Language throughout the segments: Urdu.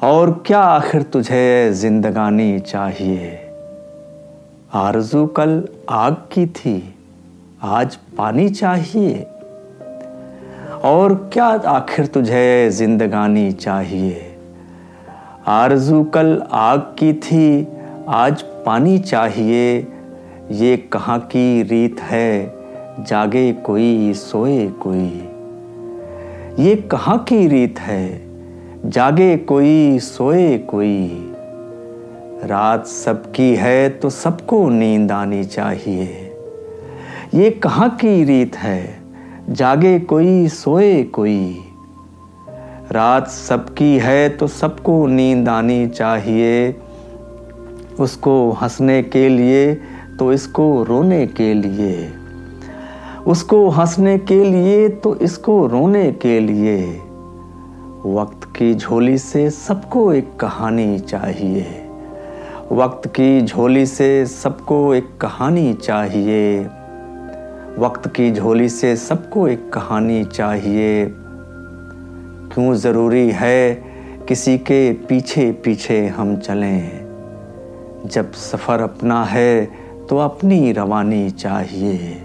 اور کیا آخر تجھے زندگانی چاہیے؟ آرزو کل آگ کی تھی، آج پانی چاہیے۔ اور کیا آخر تجھے زندگانی چاہیے؟ آرزو کل آگ کی تھی، آج پانی چاہیے۔ یہ کہاں کی ریت ہے، جاگے کوئی، سوئے کوئی۔ یہ کہاں کی ریت ہے؟ جاگے کوئی، سوئے کوئی۔ رات سب کی ہے تو سب کو نیند آنی چاہیے۔ یہ کہاں کی ریت ہے؟ جاگے کوئی، سوئے کوئی۔ رات سب کی ہے تو سب کو نیند آنی چاہیے۔ اس کو ہنسنے کے لیے تو اس کو رونے کے لیے۔ اس کو ہنسنے کے لیے تو اس کو رونے کے لیے۔ وقت کی جھولی سے سب کو ایک کہانی چاہیے۔ وقت کی جھولی سے سب کو ایک کہانی چاہیے۔ وقت کی جھولی سے سب کو ایک کہانی چاہیے۔ کیوں ضروری ہے کسی کے پیچھے پیچھے ہم چلیں۔ جب سفر اپنا ہے تو اپنی روانی چاہیے۔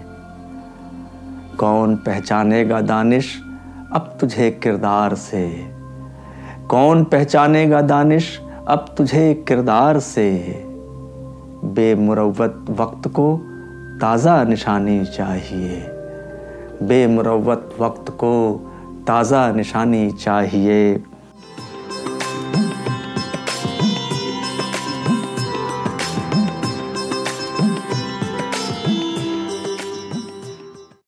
کون پہچانے گا دانش؟ اب تجھے کردار سے۔ کون پہچانے گا دانش اب تجھے کردار سے۔ بے مروت وقت کو تازہ نشانی چاہیے۔ بے مروت وقت کو تازہ نشانی چاہیے۔